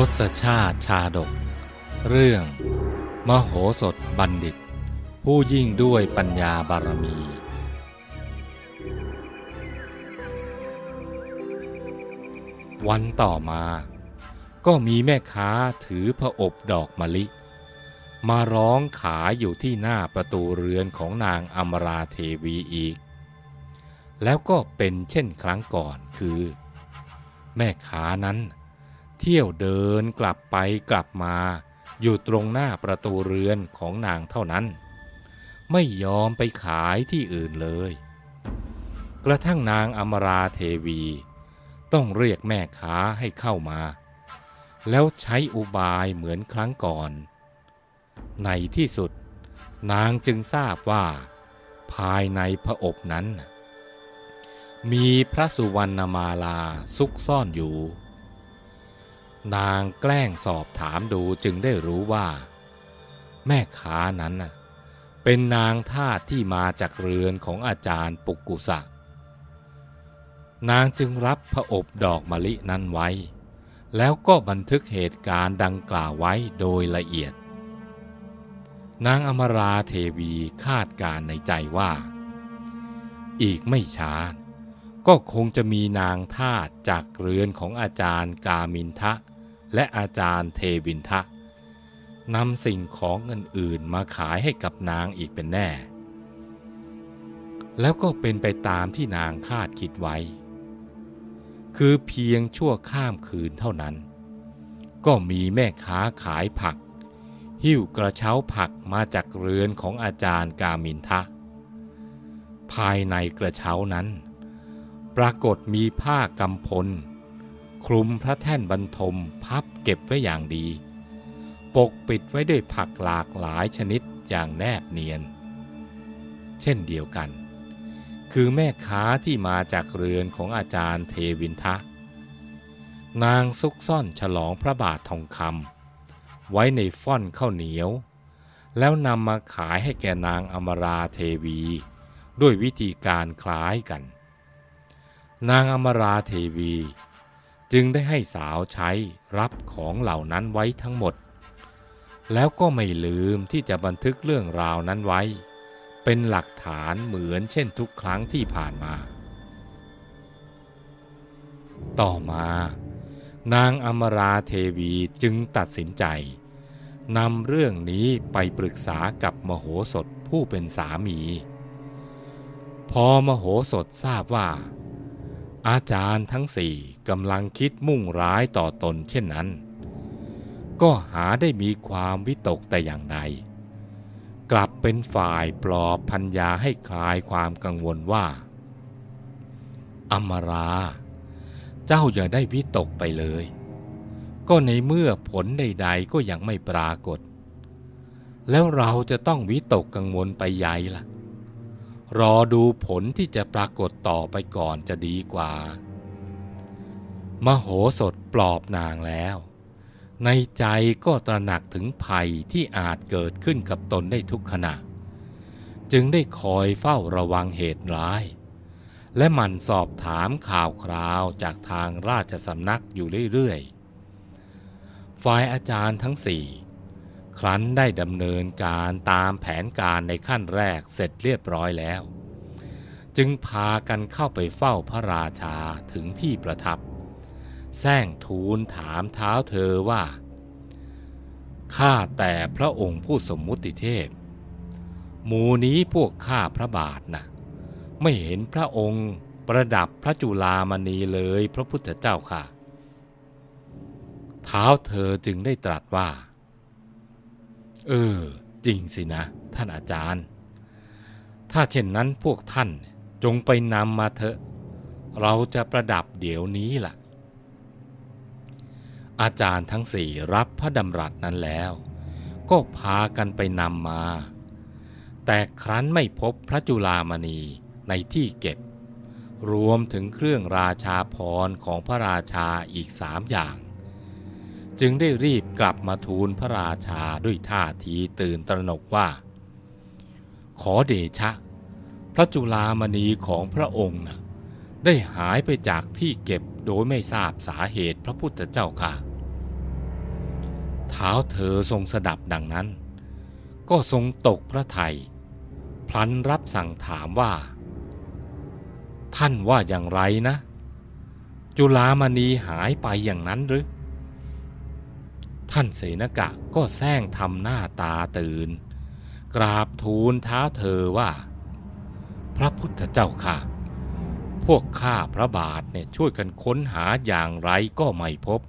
ทศชาติชาดก เรื่อง มโหสถบัณฑิต ผู้ยิ่งด้วยปัญญาบารมี วันต่อมา ก็มีแม่ค้าถือพระอบดอกมะลิ มาร้องขายอยู่ที่หน้าประตูเรือนของนางอมราเทวีอีก แล้วก็เป็นเช่นครั้งก่อนคือ แม่ค้านั้น เที่ยวเดินกลับไปกลับมา อยู่ตรงหน้าประตูเรือนของนางเท่านั้น ไม่ยอมไปขายที่อื่นเลย กระทั่งนางอมราเทวี ต้องเรียกแม่ค้าให้เข้ามา แล้วใช้อุบายเหมือนครั้งก่อน ในที่สุด นางจึงทราบว่า ภายในพระอบนั้น มีพระสุวรรณมาลาซุกซ่อนอยู่ นางแกล้งสอบถามดูจึงได้รู้ว่า แม่ค้านั้นเป็นนางทาสที่มาจากเรือนของอาจารย์ปุกกุสะ นางจึงรับพระอบดอกมะลินั้นไว้ แล้วก็บันทึกเหตุการณ์ดังกล่าวไว้โดยละเอียด นางอมราเทวีคาดการในใจว่า อีกไม่ช้าก็คงจะมีนางทาสจากเรือนของอาจารย์กามินทะ และอาจารย์เทวินทะนำสิ่งของเงินอื่นมาขายให้กับนางอีกเป็นแน่ แล้วก็เป็นไปตามที่นางคาดคิดไว้ คือเพียงชั่วข้ามคืนเท่านั้น ก็มีแม่ค้าขายผัก หิ้วกระเช้าผักมาจากเรือนของอาจารย์กามินทะ ภายในกระเช้านั้น ปรากฏมีผ้ากำพล คลุมพระแท่นบรรทมพับเก็บไว้อย่างดี ปกปิดไว้ด้วยผักหลากหลายชนิดอย่างแนบเนียน เช่นเดียวกัน คือแม่ค้าที่มาจากเรือนของอาจารย์เทวินทะ นางซุกซ่อนฉลองพระบาททองคำไว้ในฟ่อนข้าวเหนียว แล้วนำมาขายให้แก่นางอมราเทวี ด้วยวิธีการคล้ายกัน นางอมราเทวี จึงได้ให้สาวใช้รับของเหล่านั้นไว้ทั้งหมด แล้วก็ไม่ลืมที่จะบันทึกเรื่องราวนั้นไว้ เป็นหลักฐานเหมือนเช่นทุกครั้งที่ผ่านมา ต่อมา นางอมราเทวีจึงตัดสินใจนำเรื่องนี้ไปปรึกษากับมโหสถผู้เป็นสามี พอมโหสถทราบว่า อาจารย์ทั้งสี่กำลังคิดมุ่งร้ายต่อตนเช่นนั้น ก็หาได้มีความวิตกแต่อย่างใด กลับเป็นฝ่ายปลอบพัญญาให้คลายความกังวลว่า อมรา เจ้าอย่าได้วิตกไปเลย ก็ในเมื่อผลใดๆก็ยังไม่ปรากฏ แล้วเราจะต้องวิตกกังวลไปใหญ่ละ่ะ รอดูผลที่จะปรากฏต่อไปก่อนจะดีกว่า มโหสถปลอบนางแล้ว ในใจก็ตระหนักถึงภัยที่อาจเกิดขึ้นกับตนได้ทุกขณะ จึงได้คอยเฝ้าระวังเหตุร้าย และมันสอบถามข่าวคราวจากทางราชสำนักอยู่เรื่อยๆ ฝ่ายอาจารย์ทั้งสี่ ครั้นได้ดำเนินการตามแผนการในขั้นแรกเสร็จเรียบร้อยแล้ว จึงพากันเข้าไปเฝ้าพระราชาถึงที่ประทับแซงทูลถามเท้าเธอว่า ข้าแต่พระองค์ผู้สมมุติเทพ หมูนี้พวกข้าพระบาทนะ่ะไม่เห็นพระองค์ประดับพระจุลามณีเลยพระพุทธเจ้าค่ะ เท้าเธอจึงได้ตรัสว่า เออ จริงสินะ ท่านอาจารย์ ถ้าเช่นนั้นพวกท่านจงไปนำมาเถอะ เราจะประดับเดี๋ยวนี้ละ่ะ อาจารย์ทั้งสี่รับพระดำรัสนั้นแล้ว ก็พากันไปนำมา แต่ครั้นไม่พบพระจุลามณีในที่เก็บ รวมถึงเครื่องราชาพรของพระราชาอีกสามอย่าง จึงได้รีบ กลับมาทูลพระราชาด้วยท่าทีตื่นตระหนกว่า ขอเดชะ พระจุลามณีของพระองค์นะได้หายไปจากที่เก็บโดยไม่ทราบสาเหตุพระพุทธเจ้าค่ะ เท้าเธอทรงสดับดังนั้น ก็ทรงตกพระไทยพลันรับสั่งถามว่า ท่านว่าอย่างไรนะ จุลามณีหายไปอย่างนั้นหรือ ท่านเสนกะก็แซงทำหน้าตาตื่น กราบทูลเท้าเธอว่า พระพุทธเจ้าค่ะ พวกข้าพระบาทเนี่ยช่วยกันค้นหาอย่างไรก็ไม่พบ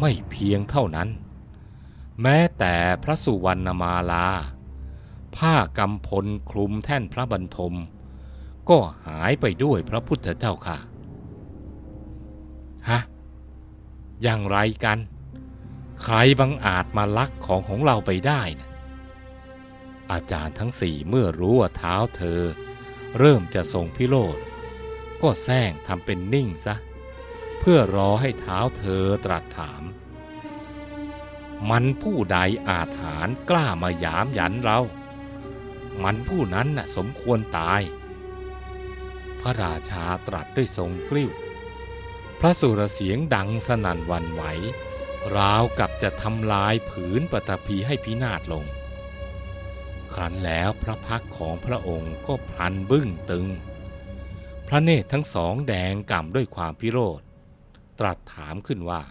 ไม่เพียงเท่านั้น แม้แต่พระสุวรรณมาลา ผ้ากำพลคลุมแท่นพระบรรทม ก็หายไปด้วยพระพุทธเจ้าค่ะ ฮะ อย่างไรกัน ใครบังอาจมาลักของของเราไปได้นะอาจารย์ทั้งสี่เมื่อรู้ว่าเท้าเธอ เริ่มจะทรงพิโรธก็แซงทำเป็นนิ่งซะ เพื่อรอให้เท้าเธอตรัสถาม มันผู้ใดอาจหารกล้ามาหยามหยันเรา มันผู้นั้นน่ะสมควรตาย พระราชาตรัสด้วยทรงกลิ้ว พระสุรเสียงดังสนั่นวันไหว ราวกับจะทำลายผืนปฐพีให้พินาศลง ครั้นแล้วพระพักของพระองค์ก็พลันบึ้งตึง พระเนตรทั้งสองแดงก่ำด้วยความพิโรธ ตรัสถามขึ้นว่า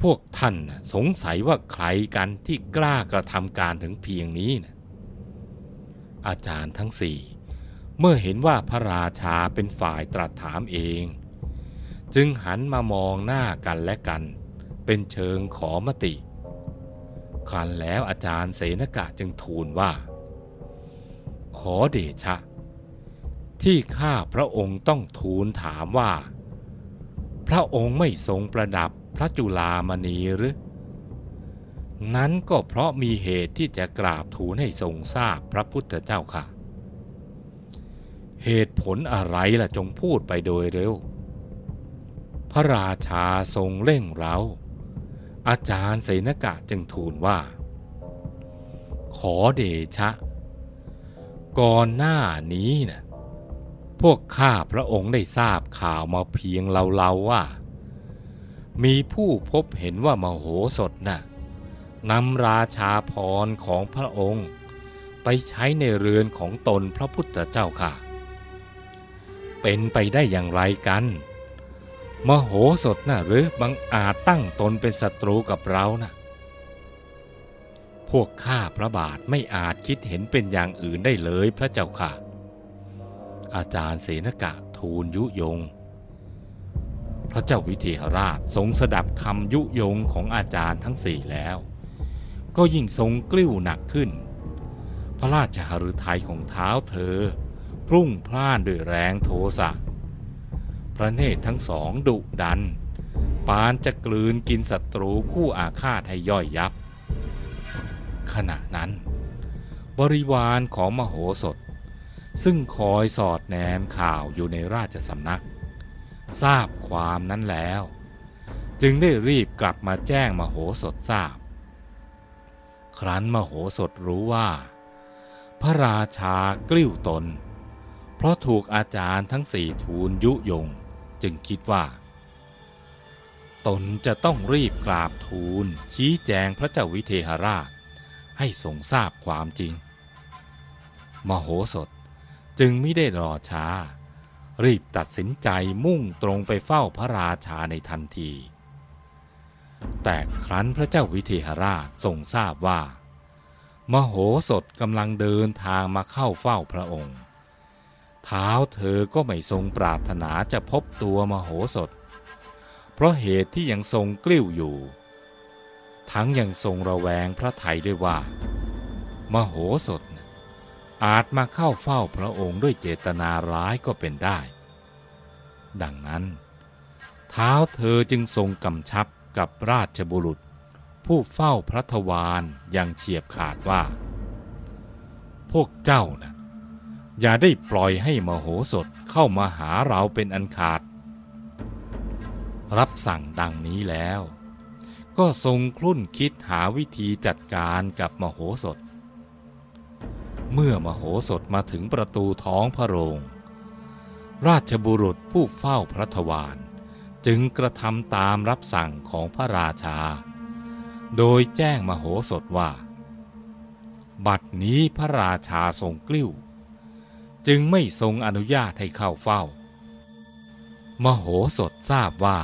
พวกท่านสงสัยว่าใครกันที่กล้ากระทำการถึงเพียงนี้นะอาจารย์ทั้งสี่เมื่อเห็นว่าพระราชาเป็นฝ่ายตรัสถามเอง จึงหันมามองหน้ากันและกัน เป็นเชิงขอมติ ครั้นแล้วอาจารย์เสนกะจึงทูลว่า ขอเดชะ ที่ข้าพระองค์ต้องทูลถามว่า พระองค์ไม่ทรงประดับพระจุลามณีหรือ นั้นก็เพราะมีเหตุที่จะกราบทูลให้ทรงทราบพระพุทธเจ้าค่ะ เหตุผลอะไรล่ะจงพูดไปโดยเร็วพระราชาทรงเร่งเร้า อาจารย์เสนกะจึงทูลว่า ขอเดชะ ก่อนหน้านี้นะพวกข้าพระองค์ได้ทราบข่าวมาเพียงเราๆว่า มีผู้พบเห็นว่ามโหสถน่ะนำราชาพรของพระองค์ ไปใช้ในเรือนของตนพระพุทธเจ้าค่ะ เป็นไปได้อย่างไรกัน มโหสถน่ะหรือบังอาจตั้งตนเป็นศัตรูกับเราน่ะพวกข้าพระบาทไม่อาจคิดเห็นเป็นอย่างอื่นได้เลยพระเจ้าค่ะ อาจารย์เสนกะทูลยุยง พระเจ้าวิเทหราชทรงสดับคำยุยงของอาจารย์ทั้งสี่แล้ว ก็ยิ่งทรงกลิ้วหนักขึ้น พระราชหฤทัยของเท้าเธอ พรุ่งพล่านด้วยแรงโทสะ พระเนตรทั้งสองดุดัน ปานจะกลืนกินศัตรูคู่อาฆาตให้ย่อยยับ ขณะนั้น บริวารของมโหสถ ซึ่งคอยสอดแนมข่าวอยู่ในราชสำนัก ทราบความนั้นแล้ว จึงได้รีบกลับมาแจ้งมโหสถทราบ ครั้นมโหสถรู้ว่า พระราชากลิ้วตนเพราะถูกอาจารย์ทั้งสี่ทูลยุยง จึงคิดว่า ตนจะต้องรีบกราบทูลชี้แจงพระเจ้าวิเทหราช ให้ทรงทราบความจริง มโหสถจึงไม่ได้รอช้า รีบตัดสินใจมุ่งตรงไปเฝ้าพระราชาในทันที แต่ครั้นพระเจ้าวิเทหราชทรงทราบว่า มโหสถกำลังเดินทางมาเข้าเฝ้าพระองค์ เท้าเธอก็ไม่ทรงปรารถนาจะพบตัวมโหสถ เพราะเหตุที่ยังทรงกลิ้วอยู่ ทั้งยังทรงระแวงพระไทยด้วยว่า มโหสถอาจมาเข้าเฝ้าพระองค์ด้วยเจตนาร้ายก็เป็นได้ ดังนั้น เท้าเธอจึงทรงกำชับกับราชบุรุษ ผู้เฝ้าพระทวารอย่างเฉียบขาดว่า พวกเจ้านะ อย่าได้ปล่อยให้มโหสถเข้ามาหาเราเป็นอันขาด รับสั่งดังนี้แล้ว ก็ทรงคลุ่นคิดหาวิธีจัดการกับมโหสถ เมื่อมโหสถมาถึงประตูท้องพระโรง ราชบุรุษผู้เฝ้าพระทวารจึงกระทำตามรับสั่งของพระราชา โดยแจ้งมโหสถว่า บัดนี้พระราชาทรงกลิ้ว จึงไม่ทรงอนุญาตให้เข้าเฝ้า มโหสถทราบว่า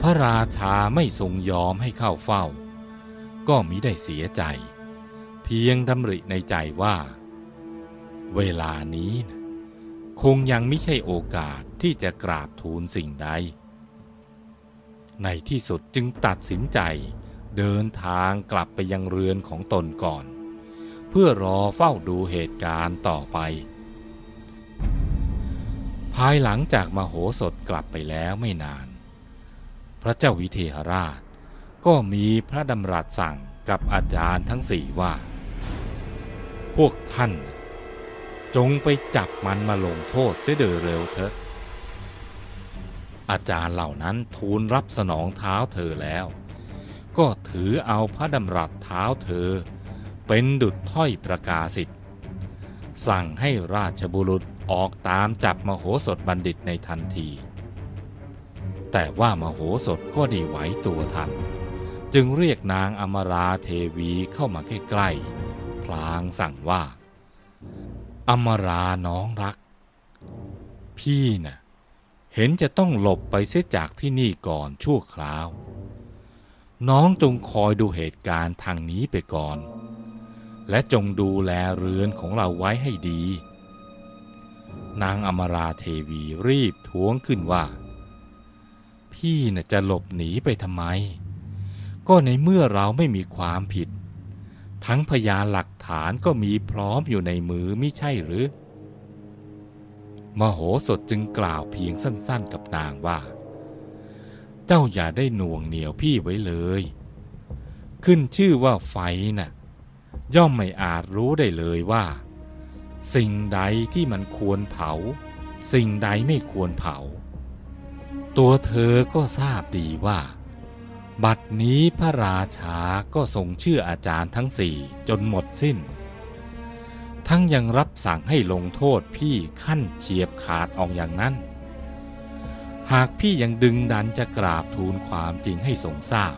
พระราชาไม่ทรงยอมให้เข้าเฝ้า ก็มิได้เสียใจ เพียงดำริในใจว่า เวลานี้นะคงยังไม่ใช่โอกาสที่จะกราบทูลสิ่งใด ในที่สุดจึงตัดสินใจเดินทางกลับไปยังเรือนของตนก่อน เพื่อรอเฝ้าดูเหตุการณ์ต่อไป ภายหลังจากมโหสถกลับไปแล้วไม่นาน พระเจ้าวิเทหราช ก็มีพระดำรัสสั่งกับอาจารย์ทั้งสี่ว่า พวกท่าน จงไปจับมันมาลงโทษเสียโดยเร็วเถอะ อาจารย์เหล่านั้นทูลรับสนองเท้าเธอแล้ว ก็ถือเอาพระดำรัสเท้าเธอ เป็นดุจถ้อยประกาศิทธิ์สั่งให้ราชบุรุษ ออกตามจับมโหสถบัณฑิตในทันที แต่ว่ามโหสถก็ด้ไหวตัวทัน จึงเรียกนางอมราเทวีเข้ามาใกล้ๆพลางสั่งว่า อมราน้องรัก พี่น่ะเห็นจะต้องหลบไปเสียจากที่นี่ก่อนชั่วคราว น้องจงคอยดูเหตุการณ์ทางนี้ไปก่อน และจงดูแลเรือนของเราไว้ให้ดี นางอมราเทวีรีบท้วงขึ้นว่า พี่น่ะจะหลบหนีไปทำไม ก็ในเมื่อเราไม่มีความผิด ทั้งพยานหลักฐานก็มีพร้อมอยู่ในมือไม่ใช่หรือ มโหสถจึงกล่าวเพียงสั้นๆกับนางว่า เจ้าอย่าได้หน่วงเหนียวพี่ไว้เลย ขึ้นชื่อว่าไฟน่ะ ย่อมไม่อาจรู้ได้เลยว่า สิ่งใดที่มันควรเผา สิ่งใดไม่ควรเผา ตัวเธอก็ทราบดีว่า บัดนี้พระราชาก็ทรงเชื่ออาจารย์ทั้งสี่จนหมดสิ้น ทั้งยังรับสั่งให้ลงโทษพี่ขั้นเฉียบขาดออกอย่างนั้น หากพี่ยังดึงดันจะกราบทูลความจริงให้ทรงทราบ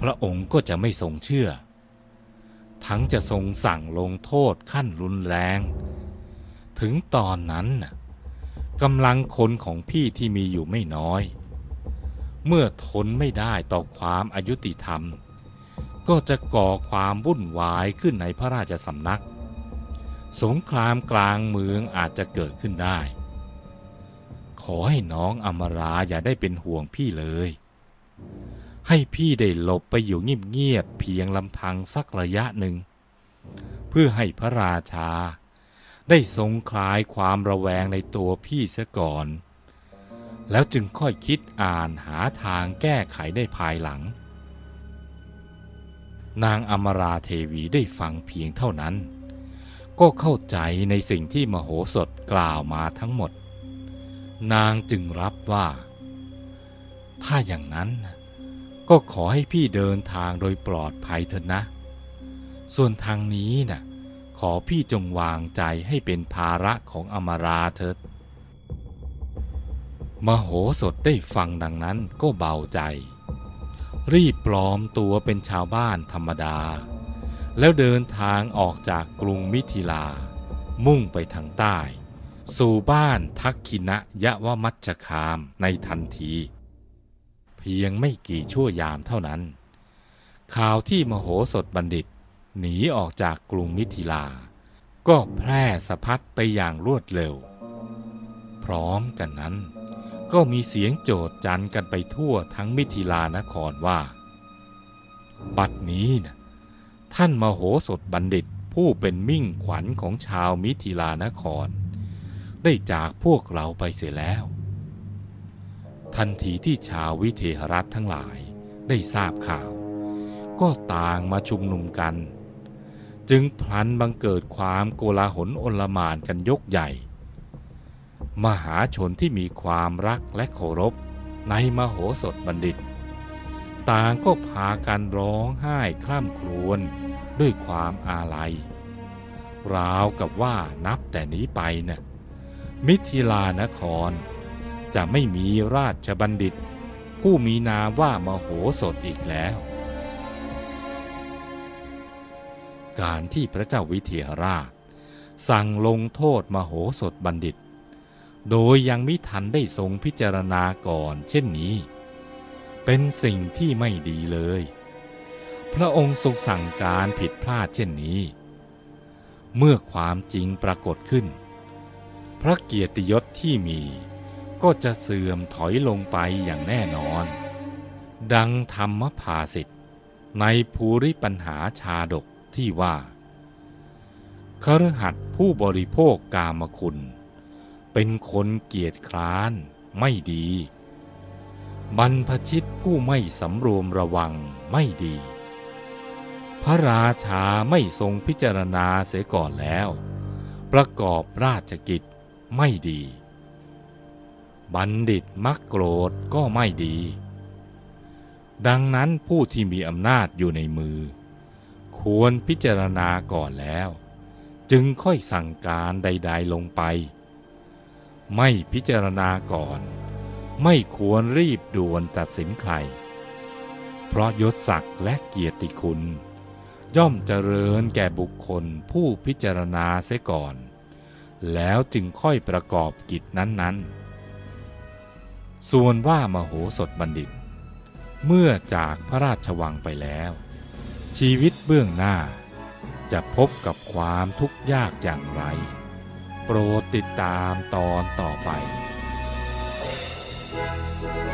พระองค์ก็จะไม่ทรงเชื่อ ทั้งจะทรงสั่งลงโทษขั้นรุนแรง ถึงตอนนั้นกำลังคนของพี่ที่มีอยู่ไม่น้อย เมื่อทนไม่ได้ต่อความอายุติธรรม ก็จะก่อความวุ่นวายขึ้นในพระราชสำนัก สงครามกลางเมืองอาจจะเกิดขึ้นได้ ขอให้น้องอมราอย่าได้เป็นห่วงพี่เลย ให้พี่ได้หลบไปอยู่เงียบๆเพียงลำพังสักระยะหนึ่ง เพื่อให้พระราชา ได้ทรงคลายความระแวงในตัวพี่เสียก่อน แล้วจึงค่อยคิดอ่านหาทางแก้ไขได้ภายหลัง นางอมราเทวีได้ฟังเพียงเท่านั้น ก็เข้าใจในสิ่งที่มโหสถกล่าวมาทั้งหมด นางจึงรับว่า ถ้าอย่างนั้นน ก็ขอให้พี่เดินทางโดยปลอดภัยเถอะนะ ส่วนทางนี้น่ะ ขอพี่จงวางใจให้เป็นภาระของอมราเถิดมโหสถได้ฟังดังนั้นก็เบาใจ รีบปลอมตัวเป็นชาวบ้านธรรมดา แล้วเดินทางออกจากกรุงมิถิลา มุ่งไปทางใต้ สู่บ้านทักขินะยะวมัชคามในทันที เพียงไม่กี่ชั่วยามเท่านั้น ข่าวที่มโหสถบัณฑิต หนีออกจากกรุงมิถิลา ก็แพร่สะพัดไปอย่างรวดเร็ว พร้อมกันนั้น ก็มีเสียงโจดจันกันไปทั่วทั้งมิถิลานครว่า บัดนี้นะท่านมโหสถบัณฑิตผู้เป็นมิ่งขวัญของชาวมิถิลานคร ได้จากพวกเราไปเสียแล้ว ทันทีที่ชาววิเทหรัฐทั้งหลายได้ทราบข่าว ก็ต่างมาชุมนุมกัน จึงพลันบังเกิดความโกลาหลโอลมานกันยกใหญ่ มหาชนที่มีความรักและเคารพในมโหสถบัณฑิต ต่างก็พากันร้องไห้คร่ำครวญด้วยความอาลัย ราวกับว่านับแต่นี้ไปนะ่ะมิถิลานคร จะไม่มีราชบัณฑิต ผู้มีนามว่ามโหสถอีกแล้ว การที่พระเจ้าวิเทหราช สั่งลงโทษมโหสถบัณฑิต โดยยังไมิทันได้ทรงพิจารณาก่อนเช่นนี้ เป็นสิ่งที่ไม่ดีเลย พระองค์ทรงสั่งการผิดพลาดเช่นนี้ เมื่อความจริงปรากฏขึ้น พระเกียรติยศที่มี ก็จะเสื่อมถอยลงไปอย่างแน่นอน ดังธรรมภาสิทธ์ในภูริปัญหาชาดกที่ว่าคฤหัสถ์ผู้บริโภคกามคุณ เป็นคนเกียจคร้านไม่ดี บรรพชิตผู้ไม่สำรวมระวังไม่ดี พระราชาไม่ทรงพิจารณาเสียก่อนแล้ว ประกอบราชกิจไม่ดี บัณฑิตมักโกรธก็ไม่ดี ดังนั้นผู้ที่มีอำนาจอยู่ในมือ ควรพิจารณาก่อนแล้ว จึงค่อยสั่งการใด ๆลงไป ไม่พิจารณาก่อน ไม่ควรรีบด่วนตัดสินใคร เพราะยศศักดิ์และเกียรติคุณ ย่อมเจริญแก่บุคคลผู้พิจารณาเสียก่อน แล้วจึงค่อยประกอบกิจนั้นๆ ส่วนว่ามโหสถบัณฑิต เมื่อจากพระราชวังไปแล้ว ชีวิตเบื้องหน้า จะพบกับความทุกข์ยากอย่างไร โปรดติดตามตอนต่อไป Thank you.